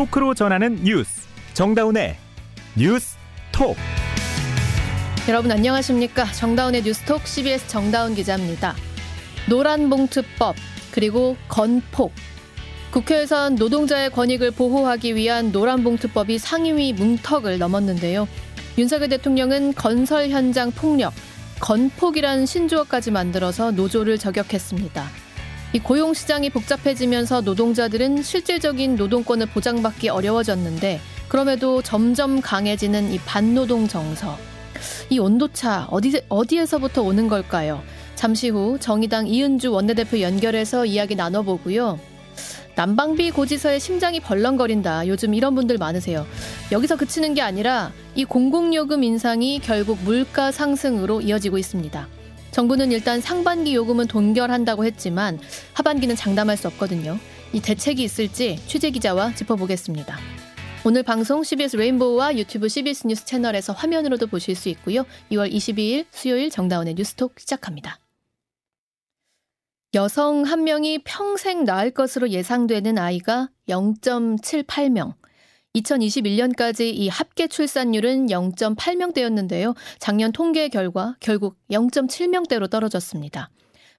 토크로 전하는 뉴스 정다운의 뉴스 톡 여러분 안녕하십니까 정다운의 뉴스톡 CBS 정다운 기자입니다. 노란봉투법 그리고 건폭 국회에선 노동자의 권익을 보호하기 위한 노란봉투법이 상임위 문턱을 넘었는데요. 윤석열 대통령은 건설 현장 폭력, 건폭이란 신조어까지 만들어서 노조를 저격했습니다. 이 고용 시장이 복잡해지면서 노동자들은 실질적인 노동권을 보장받기 어려워졌는데 그럼에도 점점 강해지는 이 반노동 정서. 이 온도차 어디 어디에서부터 오는 걸까요? 잠시 후 정의당 이은주 원내대표 연결해서 이야기 나눠보고요. 난방비 고지서에 심장이 벌렁거린다. 요즘 이런 분들 많으세요. 여기서 그치는 게 아니라 이 공공요금 인상이 결국 물가 상승으로 이어지고 있습니다. 정부는 일단 상반기 요금은 동결한다고 했지만 하반기는 장담할 수 없거든요. 이 대책이 있을지 취재 기자와 짚어보겠습니다. 오늘 방송 CBS 레인보우와 유튜브 CBS 뉴스 채널에서 화면으로도 보실 수 있고요. 2월 22일 수요일 정다운의 뉴스톡 시작합니다. 여성 한 명이 평생 낳을 것으로 예상되는 아이가 0.78명. 2021년까지 이 합계 출산율은 0.8명대였는데요. 작년 통계 결과 결국 0.7명대로 떨어졌습니다.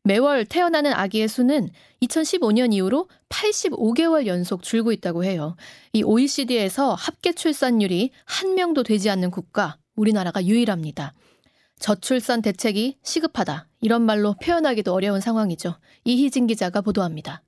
매월 태어나는 아기의 수는 2015년 이후로 85개월 연속 줄고 있다고 해요. 이 OECD에서 합계 출산율이 한 명도 되지 않는 국가, 우리나라가 유일합니다. 저출산 대책이 시급하다. 이런 말로 표현하기도 어려운 상황이죠. 이희진 기자가 보도합니다.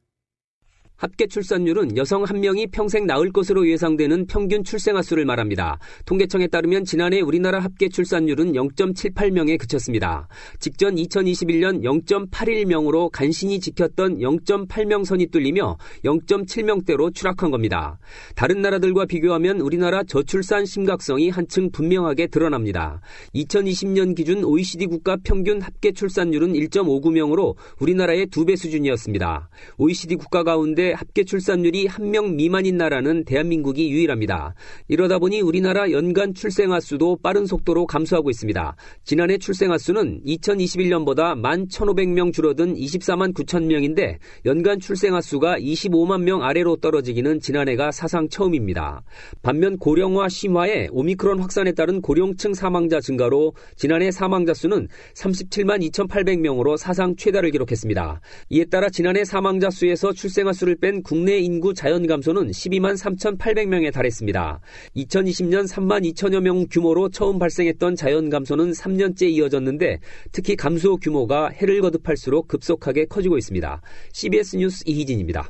합계 출산율은 여성 한 명이 평생 낳을 것으로 예상되는 평균 출생아 수를 말합니다. 통계청에 따르면 지난해 우리나라 합계 출산율은 0.78명에 그쳤습니다. 직전 2021년 0.81명으로 간신히 지켰던 0.8명 선이 뚫리며 0.7명대로 추락한 겁니다. 다른 나라들과 비교하면 우리나라 저출산 심각성이 한층 분명하게 드러납니다. 2020년 기준 OECD 국가 평균 합계 출산율은 1.59명으로 우리나라의 두 배 수준이었습니다. OECD 국가 가운데 합계 출산율이 한 명 미만인 나라는 대한민국이 유일합니다. 이러다 보니 우리나라 연간 출생아 수도 빠른 속도로 감소하고 있습니다. 지난해 출생아 수는 2021년보다 1만 1,500명 줄어든 24만 9천 명인데 연간 출생아 수가 25만 명 아래로 떨어지기는 지난해가 사상 처음입니다. 반면 고령화 심화에 오미크론 확산에 따른 고령층 사망자 증가로 지난해 사망자 수는 37만 2,800명으로 사상 최다를 기록했습니다. 이에 따라 지난해 사망자 수에서 출생아 수를 뺀 국내 인구 자연 감소는 12만 3,800명에 달했습니다. 2020년 3만 2천여 명 규모로 처음 발생했던 자연 감소는 3년째 이어졌는데 특히 감소 규모가 해를 거듭할수록 급속하게 커지고 있습니다. CBS 뉴스 이희진입니다.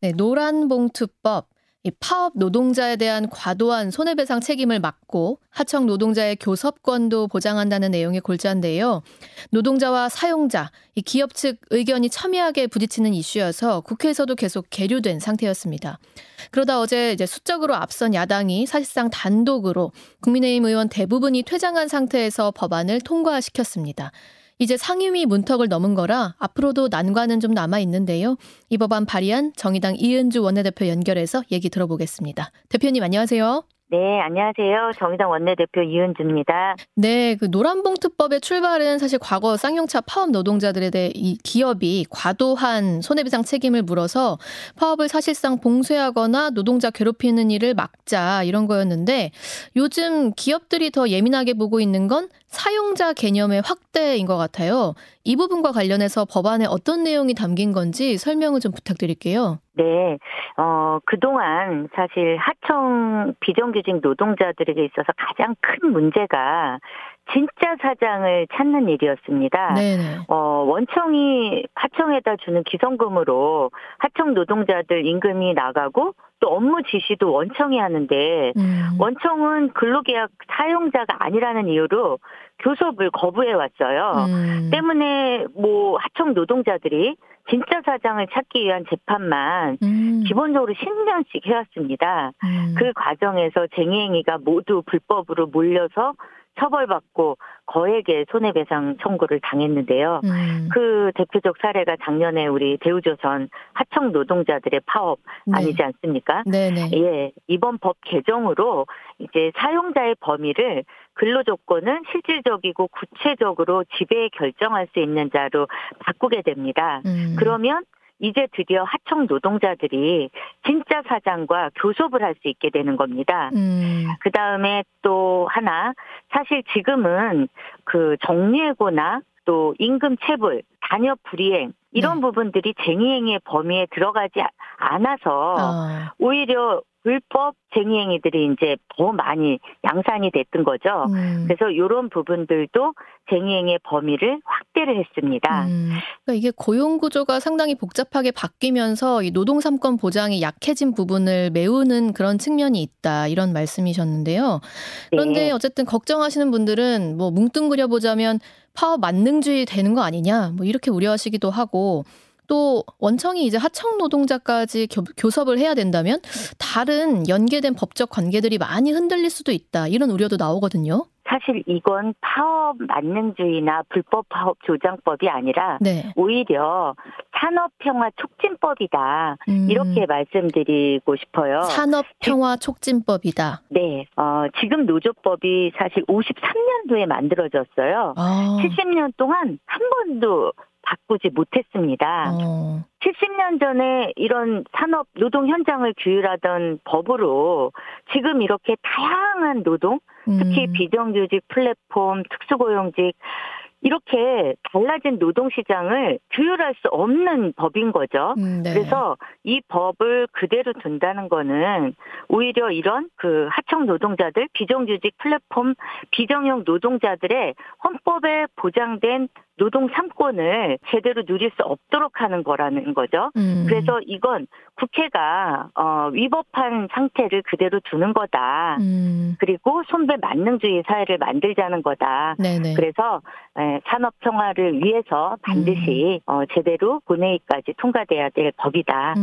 네, 노란 봉투법 이 파업 노동자에 대한 과도한 손해배상 책임을 막고 하청 노동자의 교섭권도 보장한다는 내용의 골자인데요. 노동자와 사용자, 이 기업 측 의견이 첨예하게 부딪히는 이슈여서 국회에서도 계속 계류된 상태였습니다. 그러다 어제 이제 수적으로 앞선 야당이 사실상 단독으로 국민의힘 의원 대부분이 퇴장한 상태에서 법안을 통과시켰습니다. 이제 상임위 문턱을 넘은 거라 앞으로도 난관은 좀 남아 있는데요. 이 법안 발의한 정의당 이은주 원내대표 연결해서 얘기 들어보겠습니다. 대표님 안녕하세요. 네, 안녕하세요. 정의당 원내대표 이은주입니다. 네, 그 노란봉투법의 출발은 사실 과거 쌍용차 파업 노동자들에 대해 이 기업이 과도한 손해배상 책임을 물어서 파업을 사실상 봉쇄하거나 노동자 괴롭히는 일을 막자 이런 거였는데 요즘 기업들이 더 예민하게 보고 있는 건 사용자 개념의 확대인 것 같아요. 이 부분과 관련해서 법안에 어떤 내용이 담긴 건지 설명을 좀 부탁드릴게요. 네, 어, 그동안 사실 하청 비정규직 노동자들에게 있어서 가장 큰 문제가 진짜 사장을 찾는 일이었습니다. 네네. 어, 원청이 하청에다 주는 기성금으로 하청 노동자들 임금이 나가고 또 업무 지시도 원청이 하는데 음. 원청은 근로계약 사용자가 아니라는 이유로 교섭을 거부해 왔어요. 음. 때문에 뭐 하청 노동자들이 진짜 사장을 찾기 위한 재판만 음. 기본적으로 10년씩 해왔습니다. 음. 그 과정에서 쟁행위가 모두 불법으로 몰려서 처벌받고 거액의 손해배상 청구를 당했는데요. 음. 그 대표적 사례가 작년에 우리 대우조선 하청 노동자들의 파업 네. 아니지 않습니까? 네네. 예, 이번 법 개정으로 이제 사용자의 범위를 근로조건은 실질적이고 구체적으로 지배 결정할 수 있는 자로 바꾸게 됩니다. 음. 그러면 이제 드디어 하청 노동자들이 진짜 사장과 교섭을 할 수 있게 되는 겁니다. 음. 그 다음에 또 하나, 사실 지금은 그 정리해고나 또 임금 체불, 단협 불이행 이런 네. 부분들이 쟁의행위의 범위에 들어가지 않아서 어. 오히려 불법 쟁의행위들이 이제 더 많이 양산이 됐던 거죠. 음. 그래서 이런 부분들도 쟁의행위의 범위를 확대를 했습니다. 음. 그러니까 이게 고용 구조가 상당히 복잡하게 바뀌면서 이 노동 삼권 보장이 약해진 부분을 메우는 그런 측면이 있다 이런 말씀이셨는데요. 그런데 네. 어쨌든 걱정하시는 분들은 뭐 뭉뚱그려 보자면 파업 만능주의 되는 거 아니냐 뭐 이렇게 우려하시기도 하고 또 원청이 이제 하청 노동자까지 교, 섭을 해야 된다면 다른 연계된 법적 관계들이 많이 흔들릴 수도 있다 이런 우려도 나오거든요. 사실 이건 파업 만능주의나 불법 파업 조장법이 아니라 네. 오히려 산업평화 촉진법이다 음. 이렇게 말씀드리고 싶어요. 산업평화 촉진법이다. 네, 어, 지금 노조법이 사실 53년도에 만들어졌어요. 아. 70년 동안 한 번도 바꾸지 못했습니다. 어. 70년 전에 이런 산업 노동 현장을 규율하던 법으로 지금 이렇게 다양한 노동, 특히 음. 비정규직 플랫폼, 특수고용직 이렇게 달라진 노동 시장을 규율할 수 없는 법인 거죠. 음, 네. 그래서 이 법을 그대로 둔다는 거는 오히려 이런 그 하청 노동자들, 비정규직 플랫폼, 비정형 노동자들의 헌법에 보장된 노동 3권을 제대로 누릴 수 없도록 하는 거라는 거죠. 음. 그래서 이건 국회가 어, 위법한 상태를 그대로 두는 거다. 음. 그리고 손배 만능주의 사회를 만들자는 거다. 네네. 그래서 에, 산업 평화를 위해서 반드시 음. 어, 제대로 본회의까지 통과돼야 될 법이다.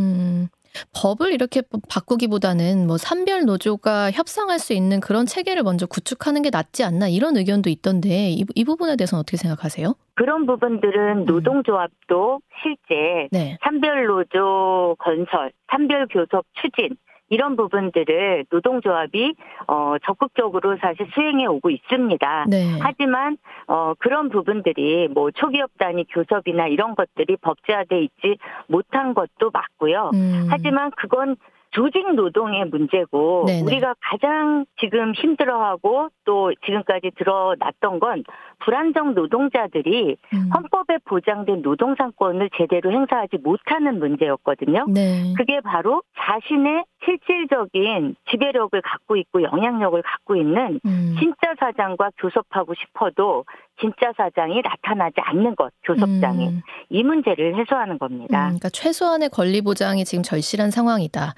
음. 법을 이렇게 바꾸기보다는 뭐 산별 노조가 협상할 수 있는 그런 체계를 먼저 구축하는 게 낫지 않나 이런 의견도 있던데 이, 이 부분에 대해서는 어떻게 생각하세요? 그런 부분들은 음. 노동조합도 실제 네. 산별 노조 건설, 산별 교섭 추진 이런 부분들을 노동조합이 어 적극적으로 사실 수행해 오고 있습니다. 네. 하지만 어 그런 부분들이 뭐 초기업 단위 교섭이나 이런 것들이 법제화돼 있지 못한 것도 맞고요. 음. 하지만 그건 조직 노동의 문제고 네네. 우리가 가장 지금 힘들어하고 또 지금까지 드러났던 건 불안정 노동자들이 음. 헌법에 보장된 노동상권을 제대로 행사하지 못하는 문제였거든요. 네. 그게 바로 자신의 실질적인 지배력을 갖고 있고 영향력을 갖고 있는 음. 진짜 사장과 교섭하고 싶어도 진짜 사장이 나타나지 않는 것, 교섭장에. 음. 이 문제를 해소하는 겁니다. 음, 그러니까 최소한의 권리 보장이 지금 절실한 상황이다.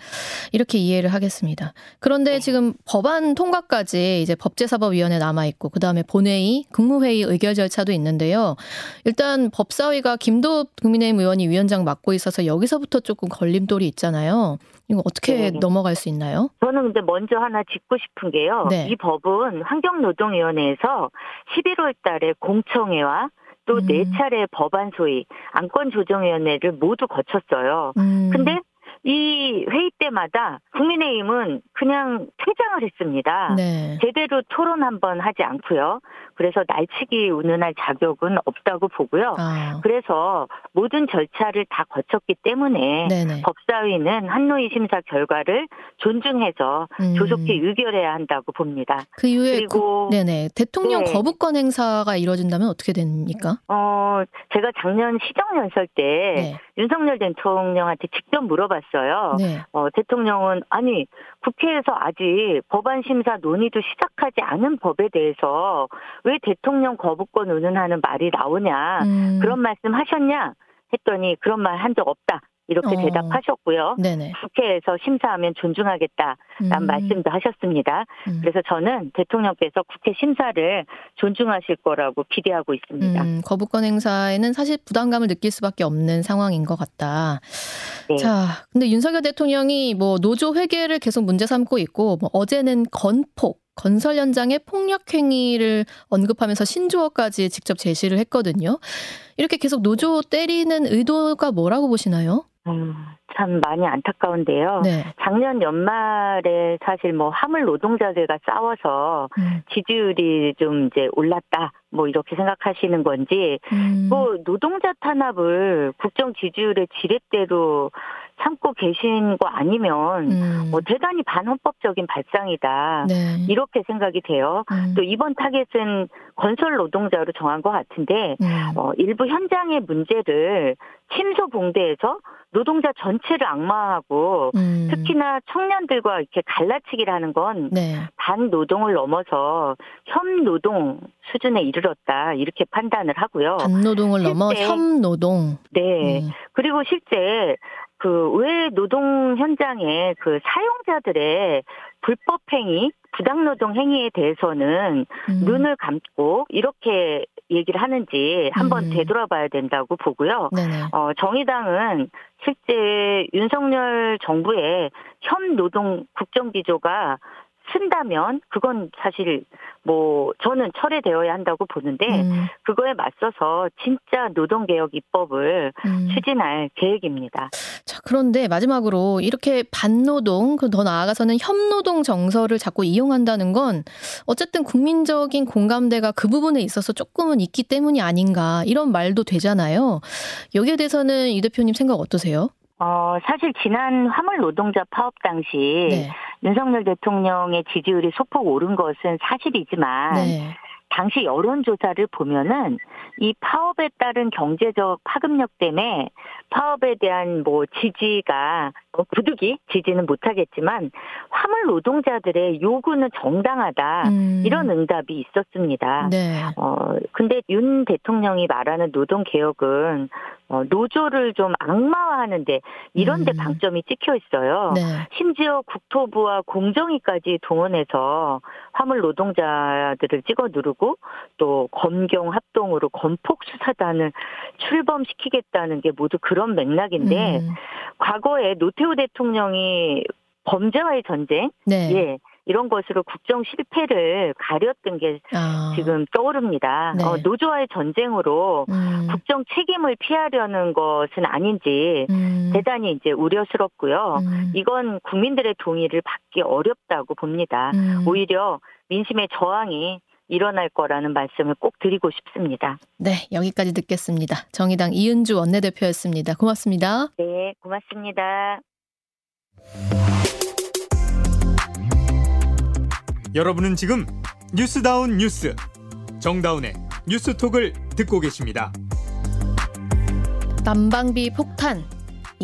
이렇게 이해를 하겠습니다. 그런데 네. 지금 법안 통과까지 이제 법제사법위원회 남아 있고, 그 다음에 본회의, 국무회의 의결 절차도 있는데요. 일단 법사위가 김도 국민의힘 의원이 위원장 맡고 있어서 여기서부터 조금 걸림돌이 있잖아요. 이거 어떻게 네. 넘어갈 수 있나요? 저는 근데 먼저 하나 짚고 싶은 게요. 네. 이 법은 환경노동위원회에서 11월 달에 공청회와 또네 음. 차례 법안 소위 안건 조정위원회를 모두 거쳤어요. 음. 근데 이 회의 때마다 국민의힘은 그냥 퇴장을 했습니다. 네. 제대로 토론 한번 하지 않고요. 그래서 날치기 운운할 자격은 없다고 보고요. 아. 그래서 모든 절차를 다 거쳤기 때문에 네네. 법사위는 한노위 심사 결과를 존중해서 음. 조속히 의결해야 한다고 봅니다. 그 이후에 그리고 고, 네네 대통령 네. 거부권 행사가 이루어진다면 어떻게 됩니까? 어 제가 작년 시정연설 때 네. 윤석열 대통령한테 직접 물어봤어요. 네. 어, 대통령은 아니 국회에서 아직 법안 심사 논의도 시작하지 않은 법에 대해서 왜 대통령 거부권 운운하는 말이 나오냐 음. 그런 말씀 하셨냐 했더니 그런 말 한 적 없다. 이렇게 어. 대답하셨고요. 네네. 국회에서 심사하면 존중하겠다라는 음. 말씀도 하셨습니다. 음. 그래서 저는 대통령께서 국회 심사를 존중하실 거라고 기대하고 있습니다. 음, 거부권 행사에는 사실 부담감을 느낄 수밖에 없는 상황인 것 같다. 네. 자, 근데 윤석열 대통령이 뭐 노조 회계를 계속 문제 삼고 있고 뭐 어제는 건폭 건설 현장의 폭력 행위를 언급하면서 신조어까지 직접 제시를 했거든요. 이렇게 계속 노조 때리는 의도가 뭐라고 보시나요? 음, 참 많이 안타까운데요. 네. 작년 연말에 사실 뭐 화물 노동자들과 싸워서 음. 지지율이 좀 이제 올랐다. 뭐 이렇게 생각하시는 건지 음. 뭐 노동자 탄압을 국정 지지율의 지렛대로 참고 계신 거 아니면 음. 뭐 대단히 반헌법적인 발상이다. 네. 이렇게 생각이 돼요. 음. 또 이번 타겟은 건설 노동자로 정한 것 같은데 음. 어, 일부 현장의 문제를 침소봉대해서 노동자 전체를 악마화하고 음. 특히나 청년들과 이렇게 갈라치기를 하는 건 네. 반노동을 넘어서 혐노동 수준에 이르렀다 이렇게 판단을 하고요. 반노동을 넘어 협노동. 네. 음. 그리고 실제 그외 노동 현장에 그 사용자들의 불법 행위, 부당 노동 행위에 대해서는 음. 눈을 감고 이렇게 얘기를 하는지 한번 음. 되돌아봐야 된다고 보고요. 네네. 어, 정의당은 실제 윤석열 정부의 현 노동 국정 기조가 쓴다면 그건 사실 뭐 저는 철회되어야 한다고 보는데 음. 그거에 맞서서 진짜 노동개혁 입법을 음. 추진할 계획입니다. 자 그런데 마지막으로 이렇게 반노동 그 더 나아가서는 협노동 정서를 자꾸 이용한다는 건 어쨌든 국민적인 공감대가 그 부분에 있어서 조금은 있기 때문이 아닌가 이런 말도 되잖아요. 여기에 대해서는 이 대표님 생각 어떠세요? 어, 사실 지난 화물 노동자 파업 당시 네. 윤석열 대통령의 지지율이 소폭 오른 것은 사실이지만 네. 당시 여론조사를 보면은 이 파업에 따른 경제적 파급력 때문에 파업에 대한 뭐 지지가 뭐 부득이 지지는 못하겠지만 화물 노동자들의 요구는 정당하다 음. 이런 응답이 있었습니다. 네. 어 근데 윤 대통령이 말하는 노동 개혁은 어, 노조를 좀 악마화하는데 이런데 음. 방점이 찍혀 있어요. 네. 심지어 국토부와 공정위까지 동원해서 화물 노동자들을 찍어 누르고 또 검경 합동으로 건폭 수사단을 출범시키겠다는 게 모두 그런 맥락인데 음. 과거에 노태우 대통령이 범죄와의 전쟁, 네. 예, 이런 것으로 국정 실패를 가렸던 게 아. 지금 떠오릅니다. 네. 어, 노조와의 전쟁으로 음. 국정 책임을 피하려는 것은 아닌지 음. 대단히 이제 우려스럽고요. 음. 이건 국민들의 동의를 받기 어렵다고 봅니다. 음. 오히려 민심의 저항이 일어날 거라는 말씀을 꼭 드리고 싶습니다. 네, 여기까지 듣겠습니다. 정의당 이은주 원내대표였습니다. 고맙습니다. 네, 고맙습니다. 여러분은 지금 뉴스다운 뉴스 정다운의 뉴스톡을 듣고 계십니다. 난방비 폭탄.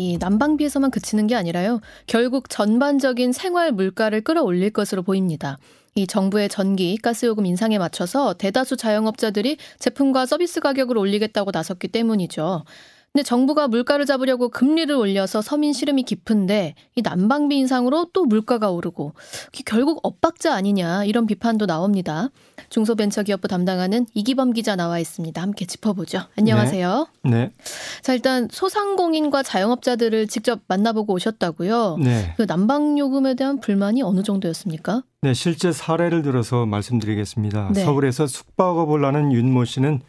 이 난방비에서만 그치는 게 아니라요. 결국 전반적인 생활 물가를 끌어올릴 것으로 보입니다. 이 정부의 전기, 가스요금 인상에 맞춰서 대다수 자영업자들이 제품과 서비스 가격을 올리겠다고 나섰기 때문이죠. 근데 정부가 물가를 잡으려고 금리를 올려서 서민 시름이 깊은데 이 난방비 인상으로 또 물가가 오르고 결국 엇박자 아니냐 이런 비판도 나옵니다. 중소벤처기업부 담당하는 이기범 기자 나와 있습니다. 함께 짚어보죠. 안녕하세요. 네. 네. 자 일단 소상공인과 자영업자들을 직접 만나보고 오셨다고요. 네. 그 난방 요금에 대한 불만이 어느 정도였습니까? 네, 실제 사례를 들어서 말씀드리겠습니다. 네. 서울에서 숙박업을 하는 윤모 씨는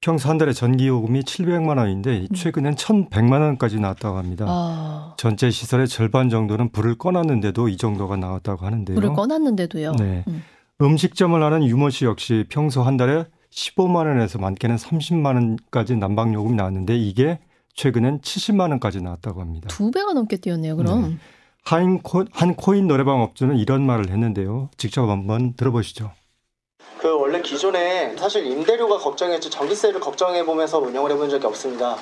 평소 한 달에 전기요금이 700만 원인데 음. 최근엔 1,100만 원까지 나왔다고 합니다. 아. 전체 시설의 절반 정도는 불을 꺼놨는데도 이 정도가 나왔다고 하는데요. 불을 꺼놨는데도요. 네. 음. 음식점을 하는 유모 씨 역시 평소 한 달에 15만 원에서 많게는 30만 원까지 난방 요금이 나왔는데 이게 최근엔 70만 원까지 나왔다고 합니다. 두 배가 넘게 뛰었네요. 그럼. 네. 한, 코, 한 코인 노래방 업주는 이런 말을 했는데요. 직접 한번 들어보시죠. 그 원래 기존에 사실 임대료가 걱정했지 전기세를 걱정해 보면서 운영을 해본 적이 없습니다.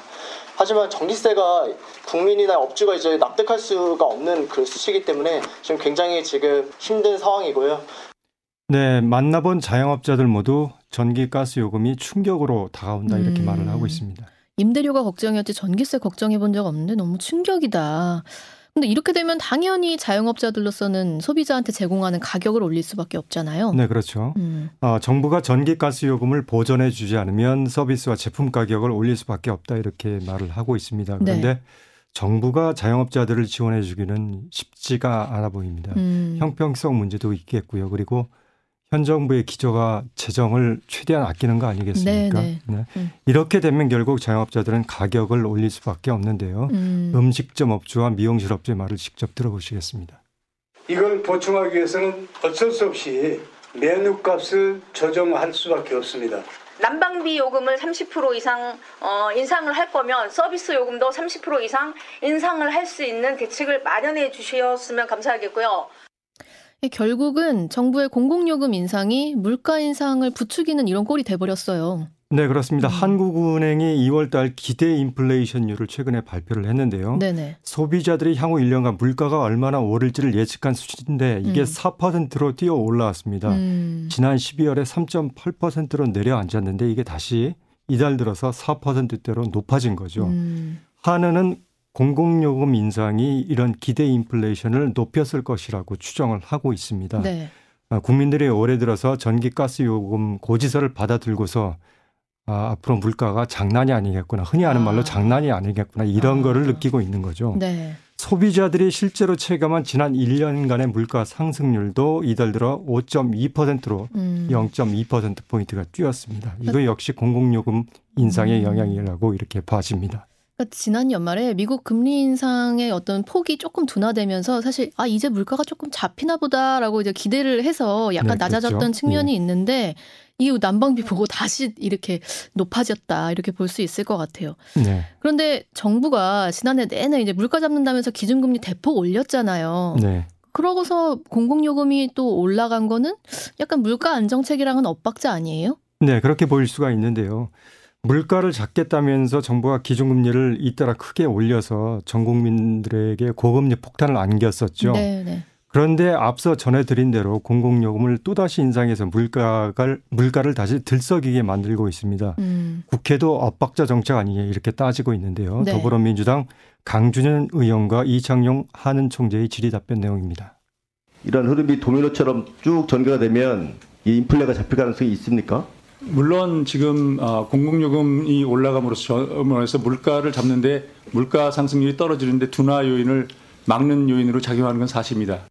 하지만 전기세가 국민이나 업주가 이제 납득할 수가 없는 그 수치이기 때문에 지금 굉장히 지금 힘든 상황이고요. 네, 만나본 자영업자들 모두 전기 가스 요금이 충격으로 다가온다 이렇게 음. 말을 하고 있습니다. 임대료가 걱정이었지 전기세 걱정해 본 적 없는데 너무 충격이다. 근데 이렇게 되면 당연히 자영업자들로서는 소비자한테 제공하는 가격을 올릴 수밖에 없잖아요. 네, 그렇죠. 음. 어, 정부가 전기 가스 요금을 보전해 주지 않으면 서비스와 제품 가격을 올릴 수밖에 없다 이렇게 말을 하고 있습니다. 그런데 네. 정부가 자영업자들을 지원해 주기는 쉽지가 않아 보입니다. 음. 형평성 문제도 있겠고요. 그리고 현 정부의 기조가 재정을 최대한 아끼는 거 아니겠습니까? 네, 네. 음. 이렇게 되면 결국 자영업자들은 가격을 올릴 수밖에 없는데요. 음. 식점 업주와 미용실 업주의 말을 직접 들어보시겠습니다. 이걸 보충하기 위해서는 어쩔 수 없이 메뉴값을 조정할 수밖에 없습니다. 난방비 요금을 30% 이상 어, 인상을 할 거면 서비스 요금도 30% 이상 인상을 할 수 있는 대책을 마련해 주셨으면 감사하겠고요. 결국은 정부의 공공요금 인상이 물가 인상을 부추기는 이런 꼴이 돼버렸어요. 네, 그렇습니다. 음. 한국은행이 2월달 기대 인플레이션율을 최근에 발표를 했는데요. 네네. 소비자들이 향후 1년간 물가가 얼마나 오를지를 예측한 수치인데 이게 음. 4%로 뛰어 올라왔습니다. 음. 지난 12월에 3.8%로 내려앉았는데 이게 다시 이달 들어서 4%대로 높아진 거죠. 음. 한은은 공공요금 인상이 이런 기대 인플레이션을 높였을 것이라고 추정을 하고 있습니다. 네. 아, 국민들이 올해 들어서 전기 가스 요금 고지서를 받아 들고서 아, 앞으로 물가가 장난이 아니겠구나. 흔히 하는 말로 아. 장난이 아니겠구나. 이런 아. 거를 느끼고 있는 거죠. 네. 소비자들이 실제로 체감한 지난 1년간의 물가 상승률도 이달 들어 5.2%로 음. 0.2%포인트가 뛰었습니다. 이거 역시 공공요금 인상의 음. 영향이라고 이렇게 봐집니다. 그러니까 지난 연말에 미국 금리 인상의 어떤 폭이 조금 둔화되면서 사실 아 이제 물가가 조금 잡히나 보다라고 이제 기대를 해서 약간 네, 낮아졌던 그렇죠. 측면이 네. 있는데 이 난방비 보고 다시 이렇게 높아졌다 이렇게 볼 수 있을 것 같아요. 네. 그런데 정부가 지난해 내내 이제 물가 잡는다면서 기준금리 대폭 올렸잖아요. 네. 그러고서 공공요금이 또 올라간 거는 약간 물가 안정책이랑은 엇박자 아니에요? 네, 그렇게 보일 수가 있는데요. 물가를 잡겠다면서 정부가 기준금리를 잇따라 크게 올려서 전 국민들에게 고금리 폭탄을 안겼었죠. 네, 네. 그런데 앞서 전해드린 대로 공공요금을 또다시 인상해서 물가를 물가를 다시 들썩이게 만들고 있습니다. 음. 국회도 엇박자 정책 아니냐 이렇게 따지고 있는데요. 네. 더불어민주당 강준현 의원과 이창용 한은 총재의 질의 답변 내용입니다. 이런 흐름이 도미노처럼 쭉 전개가 되면 이 인플레가 잡힐 가능성이 있습니까? 물론 지금 아, 공공요금이 올라감으로써 물가를 잡는데 물가 상승률이 떨어지는데 둔화 요인을 막는 요인으로 작용하는 건 사실입니다.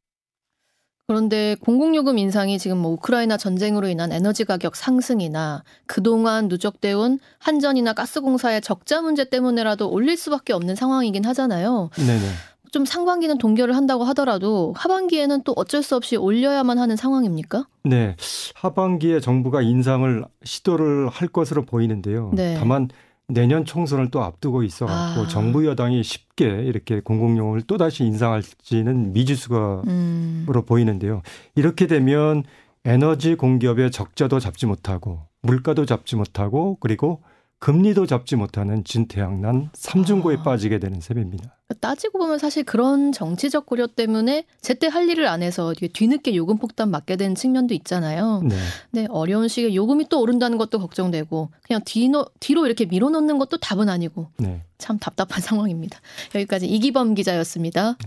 그런데 공공요금 인상이 지금 뭐 우크라이나 전쟁으로 인한 에너지 가격 상승이나 그동안 누적돼 온 한전이나 가스공사의 적자 문제 때문에라도 올릴 수밖에 없는 상황이긴 하잖아요. 네네. 좀 상반기는 동결을 한다고 하더라도 하반기에는 또 어쩔 수 없이 올려야만 하는 상황입니까? 네. 하반기에 정부가 인상을 시도를 할 것으로 보이는데요. 네. 다만 내년 총선을 또 앞두고 있어 갖고 아. 정부 여당이 쉽게 이렇게 공공용을 또 다시 인상할지는 미지수가로 음. 보이는데요. 이렇게 되면 에너지 공기업의 적자도 잡지 못하고 물가도 잡지 못하고 그리고 금리도 잡지 못하는 진퇴양난 삼중고에 아. 빠지게 되는 셈입니다. 따지고 보면 사실 그런 정치적 고려 때문에 제때 할 일을 안 해서 뒤늦게 요금 폭탄 맞게 되는 측면도 있잖아요. 네. 네 어려운 시기에 요금이 또 오른다는 것도 걱정되고 그냥 뒤로, 뒤로 이렇게 밀어놓는 것도 답은 아니고 네. 참 답답한 상황입니다. 여기까지 이기범 기자였습니다.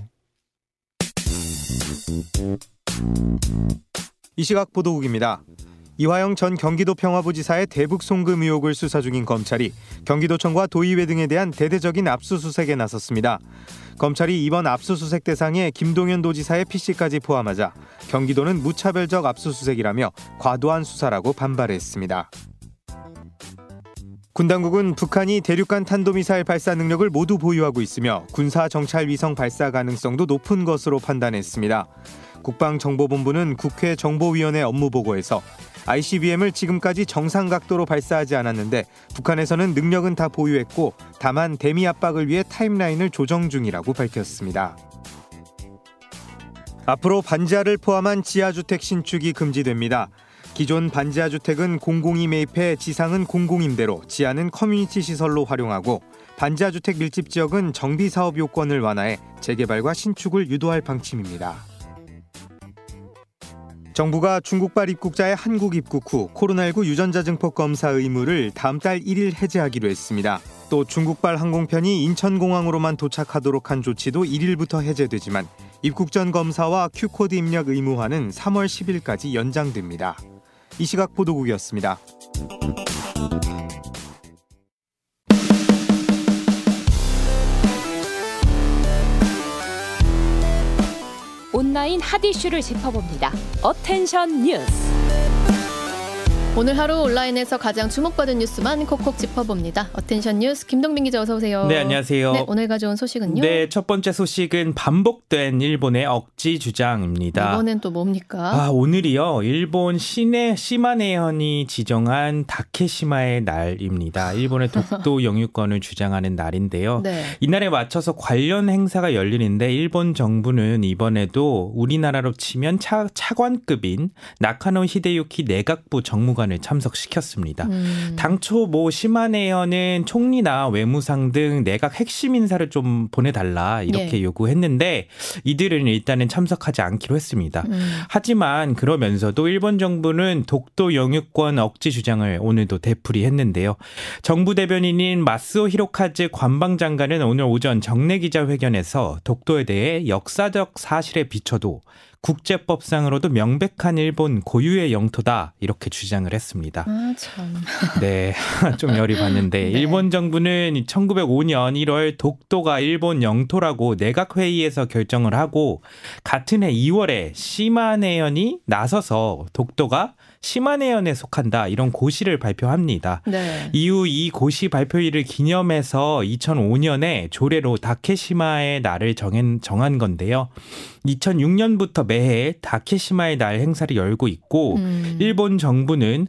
이 시각 보도국입니다. 이화영 전 경기도 평화부지사의 대북 송금 의혹을 수사 중인 검찰이 경기도청과 도의회 등에 대한 대대적인 압수수색에 나섰습니다. 검찰이 이번 압수수색 대상에 김동연 도지사의 PC까지 포함하자 경기도는 무차별적 압수수색이라며 과도한 수사라고 반발했습니다. 군 당국은 북한이 대륙간 탄도미사일 발사 능력을 모두 보유하고 있으며 군사 정찰 위성 발사 가능성도 높은 것으로 판단했습니다. 국방정보본부는 국회 정보위원회 업무 보고에서 ICBM을 지금까지 정상 각도로 발사하지 않았는데 북한에서는 능력은 다 보유했고 다만 대미 압박을 위해 timeline을 조정 중이라고 밝혔습니다. 앞으로 반지하를 포함한 지하주택 신축이 금지됩니다. 기존 반지하 주택은 공공이 매입해 지상은 공공임대로 지하는 커뮤니티 시설로 활용하고 반지하 주택 밀집 지역은 정비 사업 요건을 완화해 재개발과 신축을 유도할 방침입니다. 정부가 중국발 입국자의 한국 입국 후 코로나19 유전자 증폭 검사 의무를 다음 달 1일 해제하기로 했습니다. 또 중국발 항공편이 인천공항으로만 도착하도록 한 조치도 1일부터 해제되지만 입국 전 검사와 Q코드 입력 의무화는 3월 10일까지 연장됩니다. 이 시각 보도국이었습니다. 온라인 핫 이슈를 짚어봅니다. attention 뉴스. 오늘 하루 온라인에서 가장 주목받은 뉴스만 콕콕 짚어봅니다. attention 뉴스 김동민 기자 어서 오세요. 네, 안녕하세요. 네, 오늘 가져온 소식은요? 네, 첫 번째 소식은 반복된 일본의 억지 주장입니다. 이번엔 또 뭡니까? 아, 오늘이요. 일본 시내 시마네현이 지정한 다케시마의 날입니다. 일본의 독도 영유권을 주장하는 날인데요. 네. 이날에 맞춰서 관련 행사가 열리는데 일본 정부는 이번에도 우리나라로 치면 차, 차관급인 나카노 히데유키 내각부 정무관 장관을 참석시켰습니다. 음. 당초 뭐 시마네어는 총리나 외무상 등 내각 핵심 인사를 좀 보내달라 이렇게 예. 요구했는데 이들은 일단은 참석하지 않기로 했습니다. 음. 하지만 그러면서도 일본 정부는 독도 영유권 억지 주장을 오늘도 되풀이했는데요. 정부 대변인인 마스오 히로카즈 관방장관은 오늘 오전 정례 기자회견에서 독도에 대해 역사적 사실에 비춰도 국제법상으로도 명백한 일본 고유의 영토다 이렇게 주장을 했습니다. 아, 참. 네, 좀 열이 받는데 네. 일본 정부는 1905년 1월 독도가 일본 영토라고 내각 회의에서 결정을 하고 같은 해 2월에 시마네현이 나서서 독도가 시마네현에 속한다 이런 고시를 발표합니다. 네. 이후 이 고시 발표일을 기념해서 2005년에 조례로 다케시마의 날을 정한, 정한 건데요. 2006년부터 매해 다케시마의 날 행사를 열고 있고 음. 일본 정부는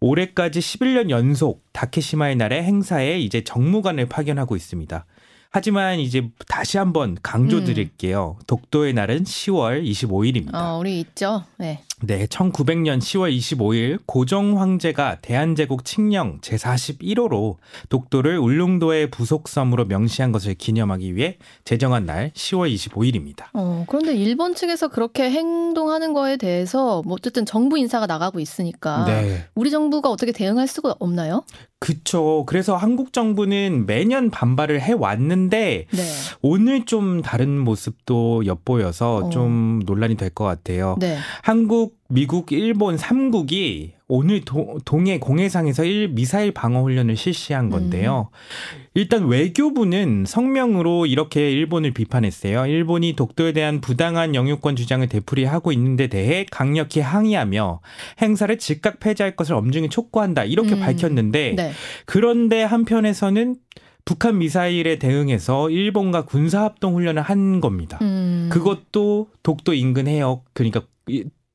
올해까지 11년 연속 다케시마의 날의 행사에 이제 정무관을 파견하고 있습니다. 하지만 이제 다시 한번 강조드릴게요. 음. 독도의 날은 10월 25일입니다. 어, 우리 있죠. 네. 네, 1900년 10월 25일 고종 황제가 대한제국 칙령 제41호로 독도를 울릉도의 부속섬으로 명시한 것을 기념하기 위해 제정한 날 10월 25일입니다. 어, 그런데 일본 측에서 그렇게 행동하는 거에 대해서 뭐 어쨌든 정부 인사가 나가고 있으니까 네. 우리 정부가 어떻게 대응할 수가 없나요? 그쵸. 그래서 한국 정부는 매년 반발을 해 왔는데 네. 오늘 좀 다른 모습도 엿보여서 어. 좀 논란이 될 것 같아요. 네. 한국 미국, 일본 3국이 오늘 도, 동해 공해상에서 일 미사일 방어 훈련을 실시한 건데요. 음. 일단 외교부는 성명으로 이렇게 일본을 비판했어요. 일본이 독도에 대한 부당한 영유권 주장을 되풀이하고 있는데 대해 강력히 항의하며 행사를 즉각 폐지할 것을 엄중히 촉구한다. 이렇게 음. 밝혔는데 네. 그런데 한편에서는 북한 미사일에 대응해서 일본과 군사합동 훈련을 한 겁니다. 음. 그것도 독도 인근 해역 그러니까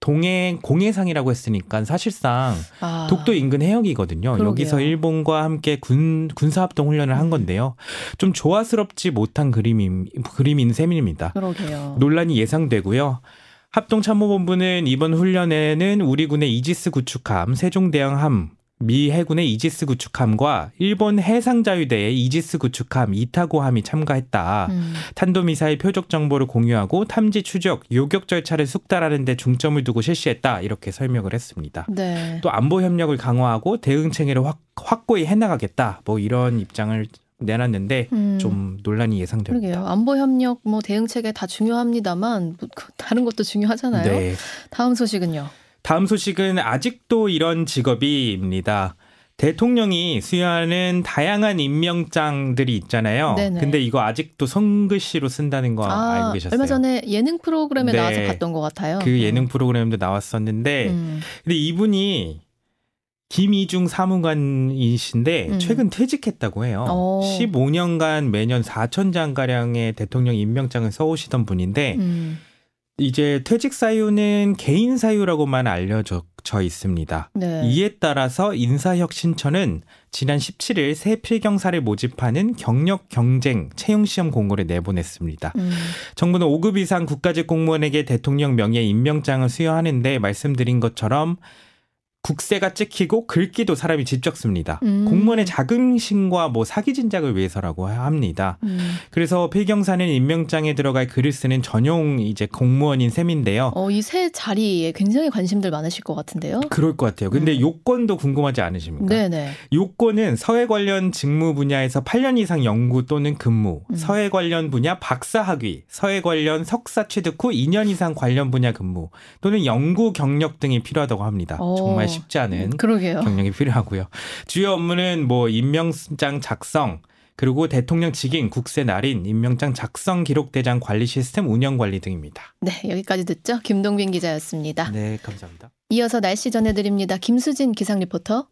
동해 공해상이라고 했으니까 사실상 아. 독도 인근 해역이거든요. 그러게요. 여기서 일본과 함께 군 군사합동 훈련을 한 건데요. 좀 조화스럽지 못한 그림인 그림인 셈입니다. 그러게요. 논란이 예상되고요. 합동참모본부는 이번 훈련에는 우리 군의 이지스 구축함, 세종대왕함, 미 해군의 이지스 구축함과 일본 해상자유대의 이지스 구축함 이타고함이 참가했다. 음. 탄도미사일 표적 정보를 공유하고 탐지 추적, 요격 절차를 숙달하는 데 중점을 두고 실시했다. 이렇게 설명을 했습니다. 네. 또 안보 협력을 강화하고 대응 체계를 확, 확고히 해나가겠다. 뭐 이런 입장을 내놨는데 음. 좀 논란이 예상됩니다. 그러게요. 안보 협력, 뭐 대응 체계 다 중요합니다만 뭐그 다른 것도 중요하잖아요. 네. 다음 소식은요. 다음 소식은 아직도 이런 직업이입니다. 대통령이 수여하는 다양한 임명장들이 있잖아요. 네네. 근데 이거 아직도 손글씨로 쓴다는 거 아, 알고 계셨어요? 얼마 전에 예능 프로그램에 네. 나와서 봤던 것 같아요. 그 예능 음. 프로그램도 나왔었는데, 음. 근데 이분이 김이중 사무관이신데 음. 최근 퇴직했다고 해요. 오. 15년간 매년 4천 장 가량의 대통령 임명장을 써오시던 분인데 음. 이제 퇴직 사유는 개인 사유라고만 알려져 있습니다. 네. 이에 따라서 인사혁신처는 지난 17일 새 필경사를 모집하는 경력 경쟁 채용 시험 공고를 내보냈습니다. 음. 정부는 5급 이상 국가직 공무원에게 대통령 명예 임명장을 수여하는데 말씀드린 것처럼 국세가 찍히고 긁기도 사람이 직접 씁니다. 음. 공무원의 자긍심과 뭐 사기 진작을 위해서라고 합니다. 음. 그래서 필경사는 임명장에 들어갈 글을 쓰는 전용 이제 공무원인 셈인데요. 어, 이새 자리에 굉장히 관심들 많으실 것 같은데요. 그럴 것 같아요. 근데 음. 요건도 궁금하지 않으십니까? 네네. 요건은 서해 관련 직무 분야에서 8년 이상 연구 또는 근무, 음. 서해 관련 분야 박사 학위, 서해 관련 석사 취득 후 2년 이상 관련 분야 근무 또는 연구 경력 등이 필요하다고 합니다. 오. 정말 쉽지 않은 그러게요. 경력이 필요하고요. 주요 업무는 뭐 임명장 작성, 그리고 대통령 직인, 국세 날인, 임명장 작성 기록 대장 관리 시스템 운영 관리 등입니다. 네, 여기까지 듣죠. 김동빈 기자였습니다. 네, 감사합니다. 이어서 날씨 전해드립니다. 김수진 기상 리포터.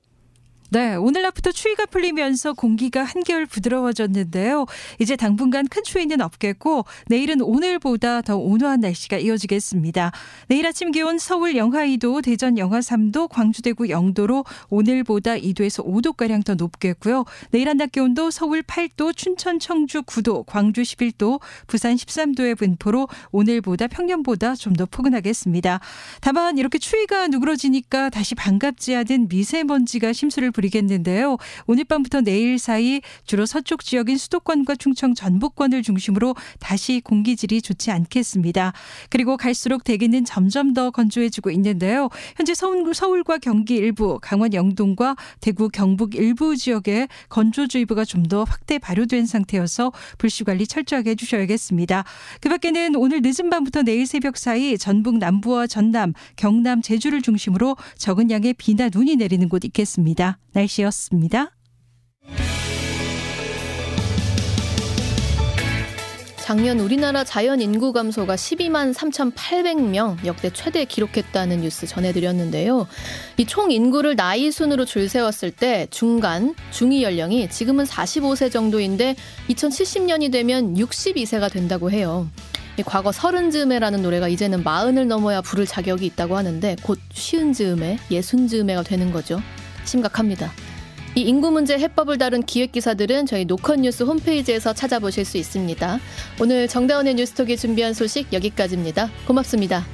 네, 오늘 낮부터 추위가 풀리면서 공기가 한결 부드러워졌는데요. 이제 당분간 큰 추위는 없겠고 내일은 오늘보다 더 온화한 날씨가 이어지겠습니다. 내일 아침 기온 서울 영하 2도, 대전 영하 3도, 광주 대구 0도로 오늘보다 2도에서 5도 가량 더 높겠고요. 내일 한낮 기온도 서울 8도, 춘천 청주 9도, 광주 11도, 부산 13도의 분포로 오늘보다 평년보다 좀 더 포근하겠습니다. 다만 이렇게 추위가 누그러지니까 다시 반갑지 않은 미세먼지가 심수를 부리 겠는데요. 오늘 밤부터 내일 사이 주로 서쪽 지역인 수도권과 충청 전북권을 중심으로 다시 공기질이 좋지 않겠습니다. 그리고 갈수록 대기는 점점 더 건조해지고 있는데요. 현재 서울, 서울 과 경기 일부, 강원 영동과 대구 경북 일부 지역에 건조주의보가 좀 더 확대 발효된 상태여서 불씨 관리 철저하게 해주셔야겠습니다. 그 밖에는 오늘 늦은 밤부터 내일 새벽 사이 전북 남부와 전남, 경남, 제주를 중심으로 적은 양의 비나 눈이 내리는 곳 있겠습니다. 날씨였습니다. 작년 우리나라 자연 인구 감소가 12만 3,800명 역대 최대 기록했다는 뉴스 전해드렸는데요. 이 총 인구를 나이 순으로 줄 세웠을 때 중간, 중위 연령이 지금은 45세 정도인데 2070년이 되면 62세가 된다고 해요. 과거 서른 즈음에라는 노래가 이제는 마흔을 넘어야 부를 자격이 있다고 하는데 곧 쉬운 즈음에, 예순 즈음에가 되는 거죠. 심각합니다. 이 인구 문제 해법을 다룬 기획 기사들은 저희 노컷 뉴스 홈페이지에서 찾아보실 수 있습니다. 오늘 정다운의 뉴스톡이 준비한 소식 여기까지입니다. 고맙습니다.